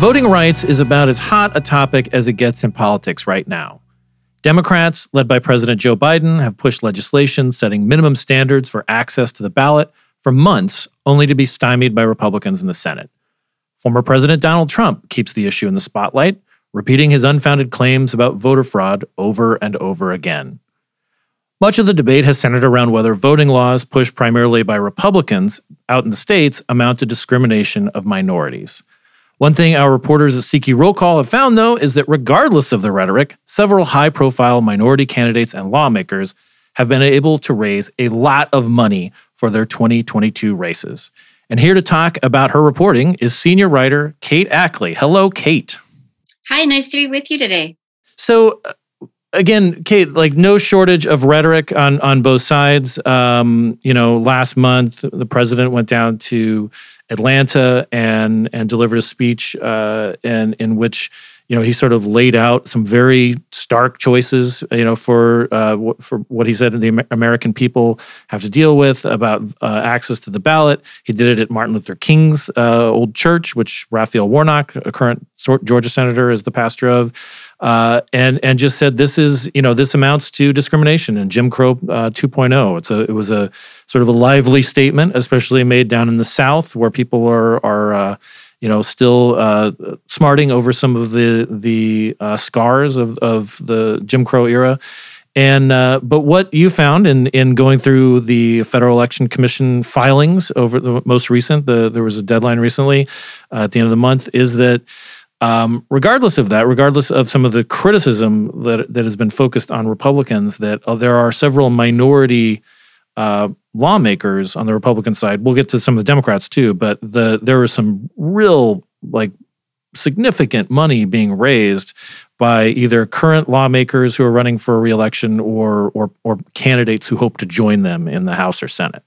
Voting rights is about as hot a topic as it gets in politics right now. Democrats, led by President Joe Biden, have pushed legislation setting minimum standards for access to the ballot for months, only to be stymied by Republicans in the Senate. Former President Donald Trump keeps the issue in the spotlight, repeating his unfounded claims about voter fraud over and over again. Much of the debate has centered around whether voting laws pushed primarily by Republicans out in the states amount to discrimination of minorities. One thing our reporters at CQ Roll Call have found, though, is that regardless of the rhetoric, several high profile minority candidates and lawmakers have been able to raise a lot of money for their 2022 races. And here to talk about her reporting is senior writer Kate Ackley. Hello, Kate. Hi, nice to be with you today. So, uh, again, Kate, like no shortage of rhetoric on on both sides. Um, you know, last month the president went down to Atlanta and and delivered a speech uh, in in which you know he sort of laid out some very stark choices you know for uh, for what he said the American people have to deal with about uh, access to the ballot. He did it at Martin Luther King's uh, old church, which Raphael Warnock, a current Georgia senator, is the pastor of uh, and and just said this is you know this amounts to discrimination and Jim Crow uh, 2.0. It's a it was a sort of a lively statement, especially made down in the South where people are are uh, you know still uh, smarting over some of the the uh, scars of of the Jim Crow era. And uh, but what you found in in going through the Federal Election Commission filings over the most recent, the there was a deadline recently at the end of the month, is that um, regardless of that, regardless of some of the criticism that that has been focused on Republicans, that uh, there are several minority uh, lawmakers on the Republican side. We'll get to some of the Democrats too, but the there was some real like significant money being raised by either current lawmakers who are running for reelection or or or candidates who hope to join them in the House or Senate.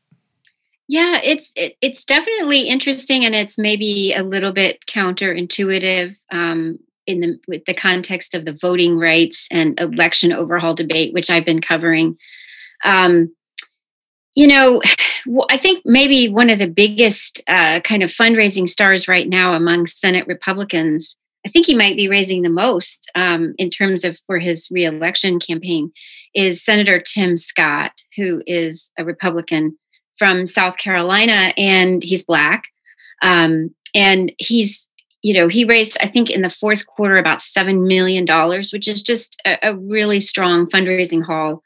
Yeah, it's it, it's definitely interesting, and it's maybe a little bit counterintuitive um, in the with the context of the voting rights and election overhaul debate, which I've been covering. Um, you know, I think maybe one of the biggest uh, kind of fundraising stars right now among Senate Republicans. I think he might be raising the most um, in terms of for his reelection campaign is Senator Tim Scott, who is a Republican from South Carolina, and he's black. Um, and he's, you know, he raised, I think, in the fourth quarter about seven million dollars, which is just a, a, really strong fundraising haul.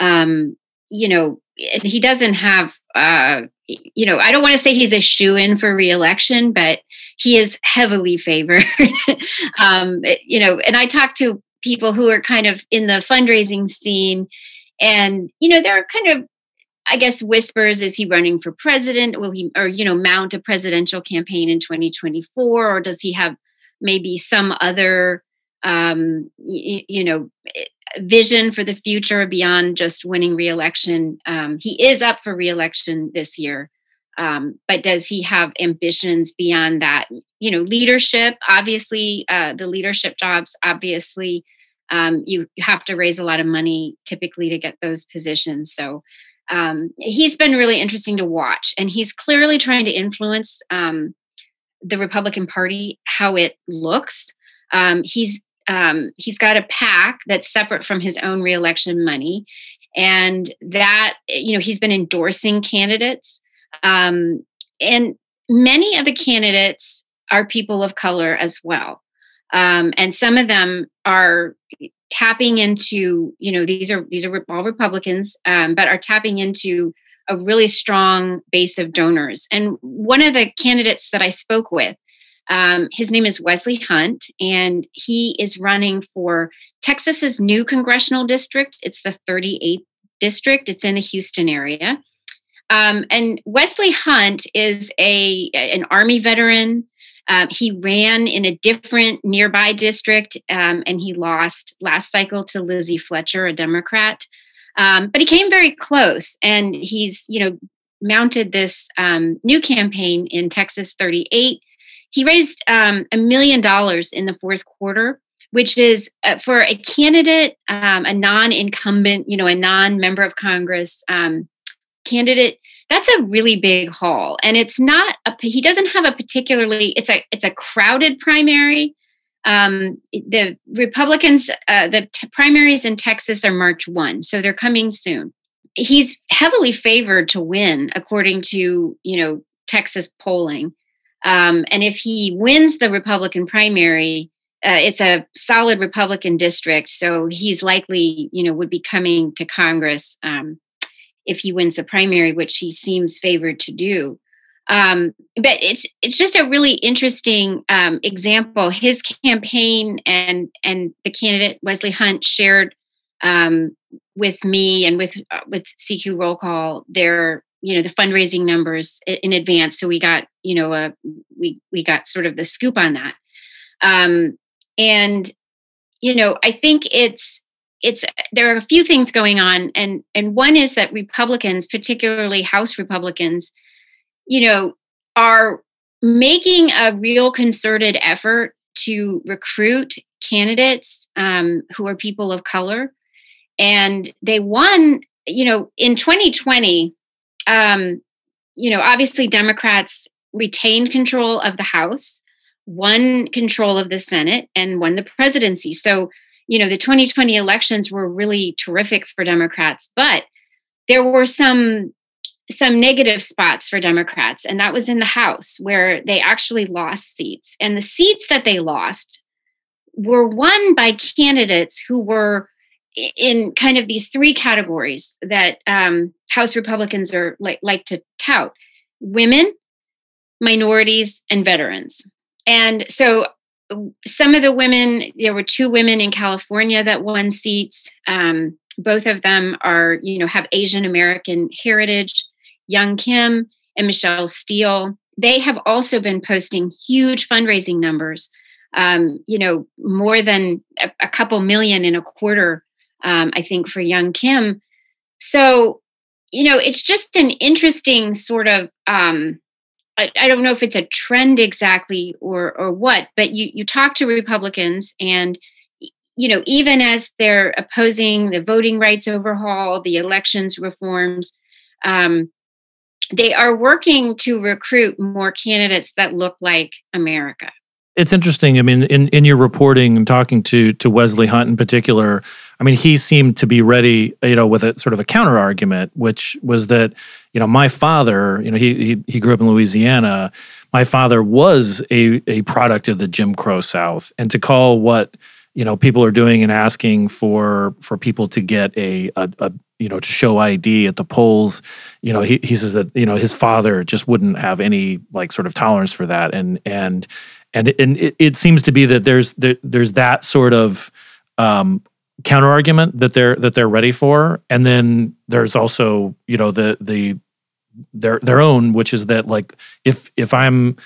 Um, you know, and he doesn't have, uh, you know, I don't want to say he's a shoe in for reelection, but he is heavily favored. um, you know, and I talk to people who are kind of in the fundraising scene, and you know, there are kind of I guess whispers is he running for president? Will he or you know mount a presidential campaign in 2024 or does he have maybe some other um you, know eh, vision for the future beyond just winning reelection? Um he is up for reelection this year. Um, but does he have ambitions beyond that? You know, leadership, obviously, uh, the leadership jobs, obviously, um, you, you have to raise a lot of money typically to get those positions. So um, he's been really interesting to watch, and he's clearly trying to influence um, the Republican Party how it looks. Um, he's um, he's got a PAC that's separate from his own reelection money, and that you know he's been endorsing candidates, um, and many of the candidates are people of color as well. Um, and some of them are tapping into you know these are these are all republicans um, but are tapping into a really strong base of donors. And one of the candidates that i spoke with um, his name is wesley hunt and he is running for texas's new congressional district it's the 38th district it's in the houston area um, and wesley hunt is a an army veteran Um, he ran in a different nearby district um, and he lost last cycle to Lizzie Fletcher, a Democrat. Um, but he came very close and he's, you know, mounted this um, new campaign in Texas 38. He raised um, a million dollars in the fourth quarter, which is uh, for a candidate, um, a non incumbent, you know, a non member of Congress candidate that's a really big haul. And it's not a he doesn't have a particularly it's a it's a crowded primary. Um, the republicans uh, the t- primaries in texas are march 1 so they're coming soon. He's heavily favored to win according to you know texas polling um, and if he wins the republican primary uh, it's a solid republican district so he's likely you know would be coming to congress um, if he wins the primary, which he seems favored to do. Um, but it's it's just a really interesting um, example. His campaign and and the candidate Wesley Hunt shared um, with me and with uh, with CQ roll call their you know the fundraising numbers in advance. So we got you know a, we we got sort of the scoop on that. Um, and you know I think it's it's there are a few things going on and and one is that republicans particularly house republicans you know are making a real concerted effort to recruit candidates um, who are people of color and they won you know in 2020 um, you know obviously democrats retained control of the house won control of the senate and won the presidency so you know, the 2020 elections were really terrific for Democrats, but there were some some negative spots for Democrats, and that was in the House where they actually lost seats. And the seats that they lost were won by candidates who were in kind of these three categories that um, House Republicans are like like to tout: women, minorities, and veterans. And so some of the women, there were two women in California that won seats. Um, both of them are, you know, have Asian American heritage. Young Kim and Michelle Steel. They have also been posting huge fundraising numbers. Um, you know, more than a, a, couple million in a quarter, um, I think, for Young Kim. So, you know, it's just an interesting sort of um, I, don't know if it's a trend exactly or or what, but you you talk to Republicans and you know even as they're opposing the voting rights overhaul, the elections reforms, um, they are working to recruit more candidates that look like America. It's interesting. I mean, in, in your reporting and talking to to Wesley Hunt in particular, I mean, he seemed to be ready, you know, with a sort of a counter argument, which was that, you know, my father, you know, he he, he grew up in Louisiana. My father was a a product of the Jim Crow South, and to call what you know people are doing and asking for for people to get a, a, a you know to show ID at the polls, you know, he he says that you know his father just wouldn't have any like sort of tolerance for that, and and and and it, it seems to be that there's there, there's that sort of um, counter argument that they're that they're ready for, and then there's also you know the the their their own, which is that like if if I'm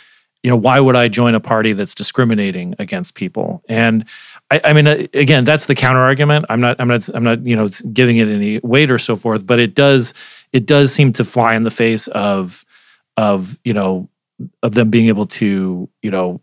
you know why would I join a party that's discriminating against people? And I, I mean uh, again that's the counter argument I'm not I'm not I'm not you know giving it any weight or so forth but it does it does seem to fly in the face of of you know of them being able to you know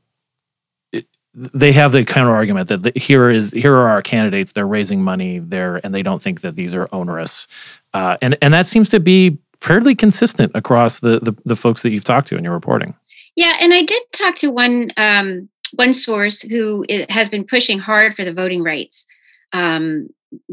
they have the counter argument that the, here is here are our candidates. They're raising money there, and they don't think that these are onerous, uh, and and that seems to be fairly consistent across the, the, the folks that you've talked to in your reporting. Yeah, and I did talk to one um, one source who has been pushing hard for the voting rights um,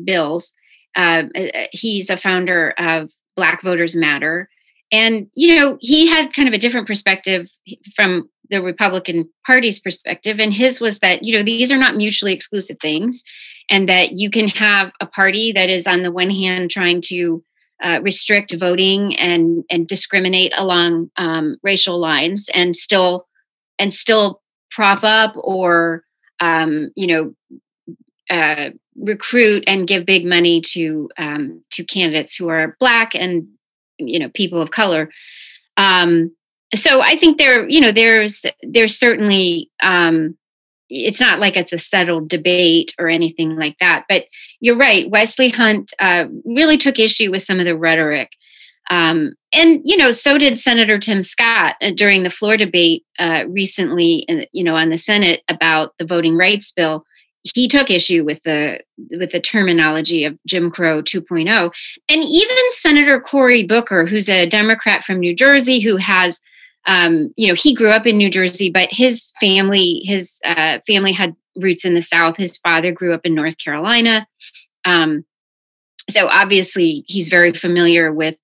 bills. Uh, uh, he's a founder of Black Voters Matter, and you know he had kind of a different perspective from the Republican Party's perspective. And his was that, you know, these are not mutually exclusive things, and that you can have a party that is, on the one hand, trying to uh, restrict voting and and discriminate along um, racial lines, and still and still prop up or um, you know uh, recruit and give big money to um, to candidates who are black and you know people of color. Um, so I think there, you know, there's there's certainly um, it's not like it's a settled debate or anything like that. But you're right. Wesley Hunt uh, really took issue with some of the rhetoric. Um, and you know, so did Senator Tim Scott uh, during the floor debate uh, recently, you know, on the Senate about the voting rights bill. He took issue with the with the terminology of Jim Crow 2.0, and even Senator Cory Booker, who's a Democrat from New Jersey, who has um, you know, he grew up in New Jersey, but his family, his uh, family had roots in the South. His father grew up in North Carolina. Um, so obviously, he's very familiar with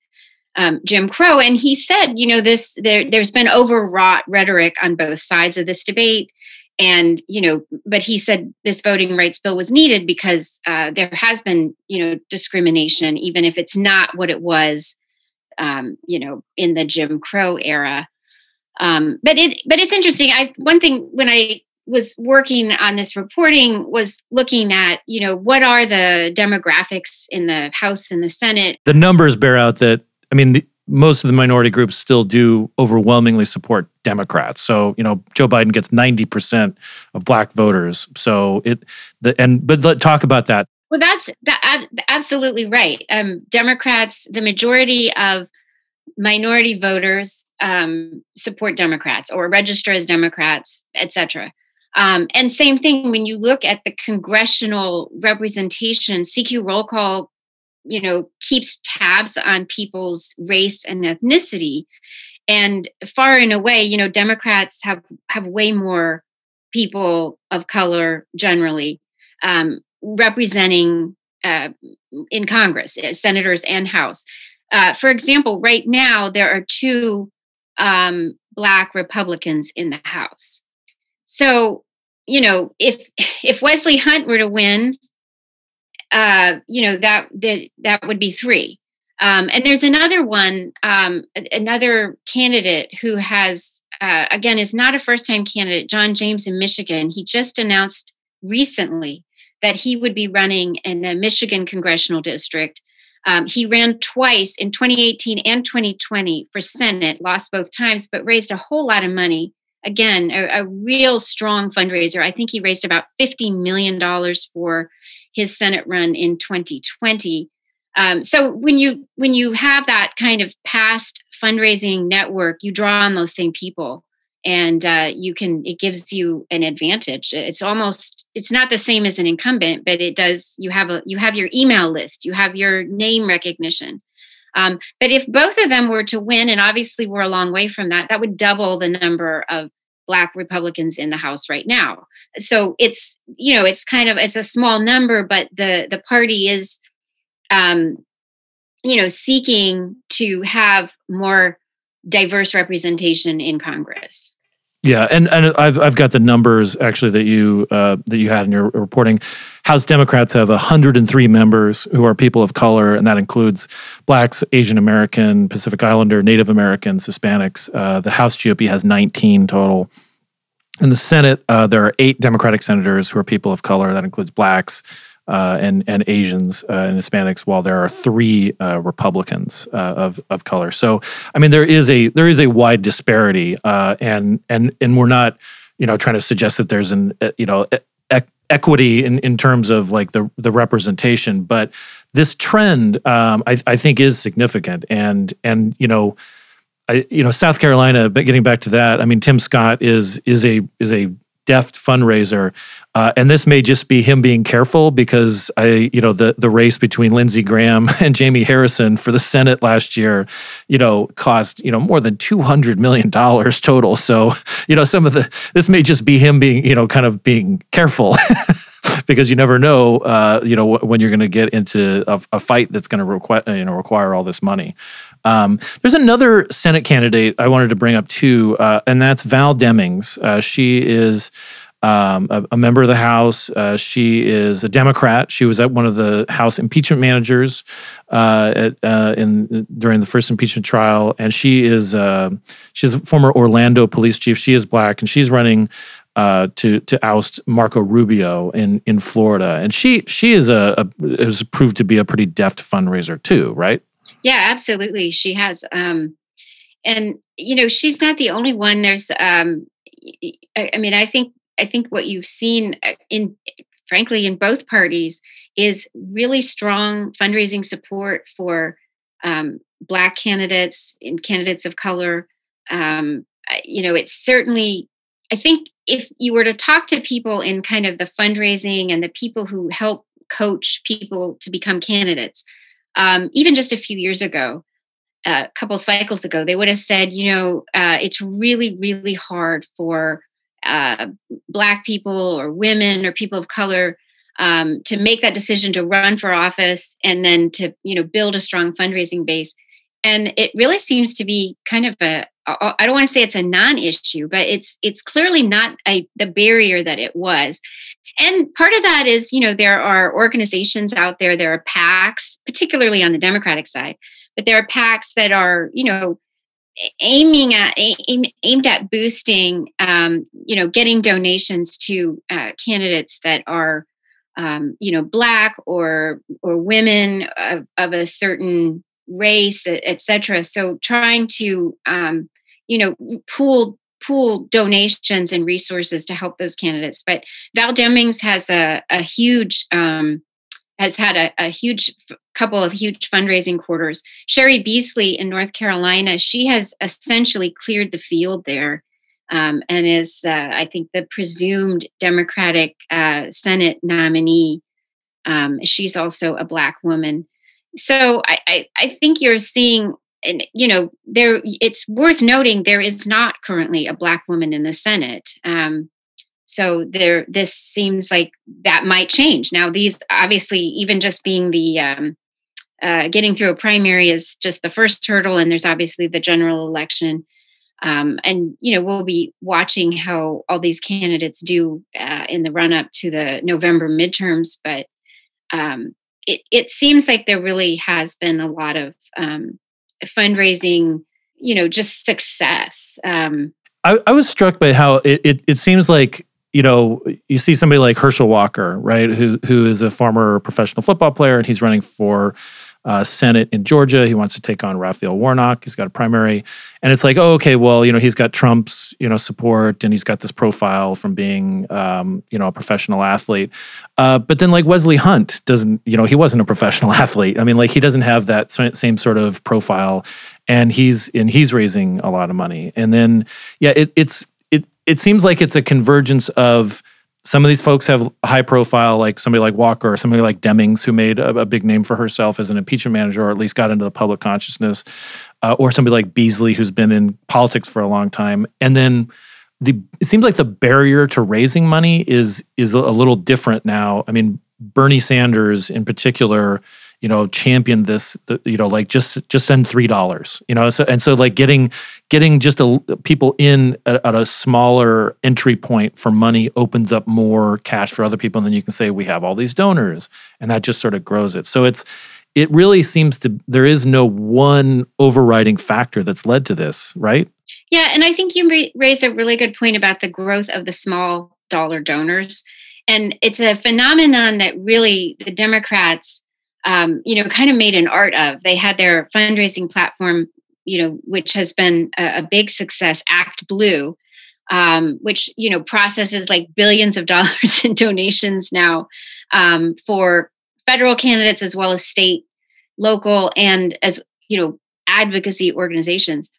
um, Jim Crow. And he said, you know, this there, there's been overwrought rhetoric on both sides of this debate. And you know, but he said this voting rights bill was needed because uh, there has been, you know, discrimination, even if it's not what it was, um, you know, in the Jim Crow era. Um, but it but it's interesting. I one thing when I was working on this reporting was looking at you know what are the demographics in the House and the Senate. The numbers bear out that I mean. The, most of the minority groups still do overwhelmingly support Democrats. So, you know, Joe Biden gets 90% of black voters. So it the and but let's talk about that. Well, that's that, absolutely right. Um, Democrats, the majority of minority voters um, support Democrats or register as Democrats, etc. Um, and same thing when you look at the congressional representation, CQ roll call, you know, keeps tabs on people's race and ethnicity. And far and away, you know, Democrats have have way more people of color generally um, representing uh, in Congress, uh, senators and House. Uh, for example, right now there are two um, black Republicans in the House. So, you know, if if Wesley Hunt were to win, uh, you know that that that would be three. Um, and there's another one, um, another candidate who has uh, again is not a first time candidate, John James in Michigan. He just announced recently that he would be running in a Michigan congressional district um, he ran twice in 2018 and 2020 for Senate, lost both times, but raised a whole lot of money. Again, a, a real strong fundraiser. I think he raised about $50 million for his Senate run in 2020. Um, so when you when you have that kind of past fundraising network, you draw on those same people and uh, you can it gives you an advantage. It's almost it's not the same as an incumbent but it does you have a you have your email list you have your name recognition. Um, but if both of them were to win and obviously we're a long way from that that would double the number of black republicans in the house right now. So it's you know it's kind of it's a small number but the the party is um you know seeking to have more diverse representation in Congress. Yeah, and and I've I've got the numbers actually that you uh, that you had in your reporting. House Democrats have 103 members who are people of color, and that includes blacks, Asian American, Pacific Islander, Native Americans, Hispanics. Uh, the House GOP has 19 total. In the Senate, uh, there are eight Democratic senators who are people of color. That includes blacks, uh, and and Asians uh, and Hispanics, while there are three uh, Republicans uh, of of color. So, I mean, there is a there is a wide disparity, uh, and and and we're not, you know, trying to suggest that there's an uh, you know e- equity in in terms of like the the representation, but this trend, um, I, I think, is significant, and and you know. I, you know, South Carolina. But getting back to that, I mean, Tim Scott is is a is a deft fundraiser. Uh, and this may just be him being careful because I, you know, the the race between Lindsey Graham and Jamie Harrison for the Senate last year, you know, cost you know more than two hundred million dollars total. So, you know, some of the this may just be him being, you know, kind of being careful. because you never know, uh, you know, when you're going to get into a, a fight that's going to require, you know, require all this money. Um, there's another Senate candidate I wanted to bring up too, uh, and that's Val Demings. Uh, she is um, a, a, member of the House. Uh, she is a Democrat. She was at one of the House impeachment managers uh, at, uh, in during the first impeachment trial, and she is uh, she's a former Orlando police chief. She is black, and she's running. Uh, to to oust Marco Rubio in in Florida, and she she is a, a has proved to be a pretty deft fundraiser too, right? Yeah, absolutely. She has. Um, and you know, she's not the only one. There's, um, I, I mean, I think I think what you've seen uh, in, frankly, in both parties is really strong fundraising support for um, Black candidates and candidates of color. Um, you know, it's certainly. I think if you were to talk to people in kind of the fundraising and the people who help coach people to become candidates, um, even just a few years ago, a couple cycles ago, they would have said, you know, uh, it's really, really hard for uh, Black people or women or people of color um, to make that decision to run for office and then to, you know, build a strong fundraising base. And it really seems to be kind of a, I don't want to say it's a non-issue, but it's it's clearly not a the barrier that it was. And part of that is, you know, there are organizations out there, there are PACs, particularly on the Democratic side, but there are PACs that are, you know, aiming at aim, aimed at boosting, um, you know, getting donations to uh, candidates that are, um, you know, black or or women of, of a certain race, etc. So trying to, um, you know, pool pool donations and resources to help those candidates. But Val Demings has a, a huge um, has had a, a huge couple of huge fundraising quarters. Cheri Beasley in North Carolina, she has essentially cleared the field there. Um, and is, uh, I think, the presumed Democratic uh, Senate nominee. Um, she's also a Black woman. So I, I, I think you're seeing and you know there it's worth noting there is not currently a black woman in the senate. Um, so there this seems like that might change. Now these obviously even just being the um, uh, getting through a primary is just the first hurdle and there's obviously the general election. Um, and you know we'll be watching how all these candidates do uh, in the run up to the november midterms but um, it, it seems like there really has been a lot of um, fundraising, you know, just success. Um, I, I was struck by how it, it, it seems like you know, you see somebody like Herschel Walker, right, who who is a former professional football player, and he's running for uh, Senate in Georgia. He wants to take on Raphael Warnock. He's got a primary, and it's like, oh, okay, well, you know, he's got Trump's, you know, support, and he's got this profile from being, um, you know, a professional athlete. Uh, but then, like Wesley Hunt doesn't, you know, he wasn't a professional athlete. I mean, like he doesn't have that same sort of profile, and he's and he's raising a lot of money. And then, yeah, it, it's it it seems like it's a convergence of some of these folks have high profile, like somebody like Walker or somebody like Demings, who made a, a, big name for herself as an impeachment manager, or at least got into the public consciousness, uh, or somebody like Beasley, who's been in politics for a long time. And then the it seems like the barrier to raising money is is a little different now. I mean, Bernie Sanders in particular you know championed this you know like just just send three dollars you know so and so like getting getting just a, people in at, at, a smaller entry point for money opens up more cash for other people and then you can say we have all these donors and that just sort of grows it. So it's it really seems to there is no one overriding factor that's led to this right? Yeah and i think you raise a really good point about the growth of the small dollar donors and it's a phenomenon that really the democrats um, you know, kind of made an art of. They had their fundraising platform, you know, which has been a, a big success, ActBlue, um, which, you know, processes like billions of dollars in donations now um, for federal candidates as well as state, local, and as, you know, advocacy organizations.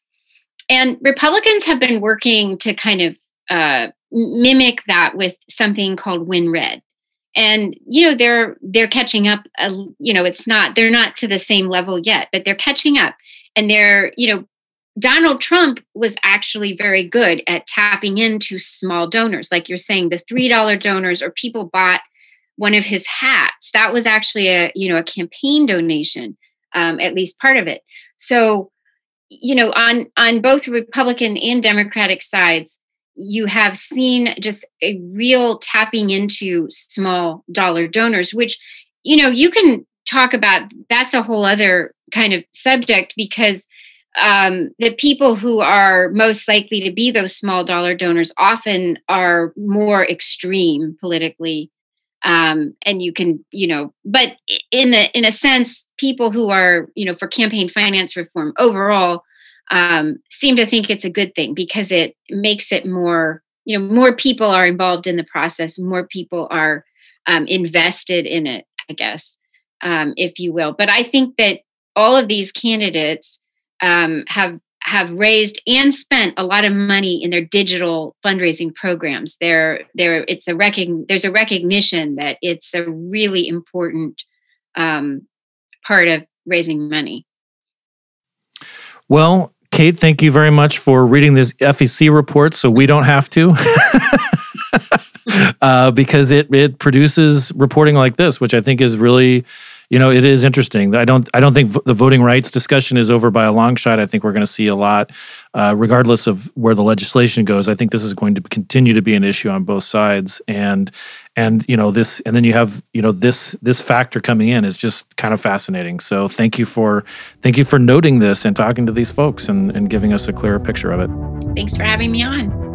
And Republicans have been working to kind of uh, mimic that with something called WinRed and you know they're they're catching up uh, you know it's not they're not to the same level yet but they're catching up. And they're you know Donald Trump was actually very good at tapping into small donors. Like you're saying the $3 donors or people bought one of his hats. That was actually a you know a campaign donation um, at least part of it. So you know on on both republican and democratic sides you have seen just a real tapping into small dollar donors, which, you know, you can talk about that's a whole other kind of subject because um, the people who are most likely to be those small dollar donors often are more extreme politically um, and you can you know but in a in a sense people who are you know for campaign finance reform overall um, seem to think it's a good thing because it makes it more you know more people are involved in the process more people are um, invested in it i guess um, if you will but i think that all of these candidates um, have have raised and spent a lot of money in their digital fundraising programs. There, there, it's a recogn- there's a recognition that it's a really important um, part of raising money. Well, Kate, thank you very much for reading this FEC report, so we don't have to. uh, because it it produces reporting like this, which I think is really you know, it is interesting. I don't I don't think the voting rights discussion is over by a long shot. I think we're going to see a lot, uh, regardless of where the legislation goes. I think this is going to continue to be an issue on both sides, and and you know this, and then you have you know this this factor coming in is just kind of fascinating. So thank you for thank you for noting this and talking to these folks and and giving us a clearer picture of it. Thanks for having me on.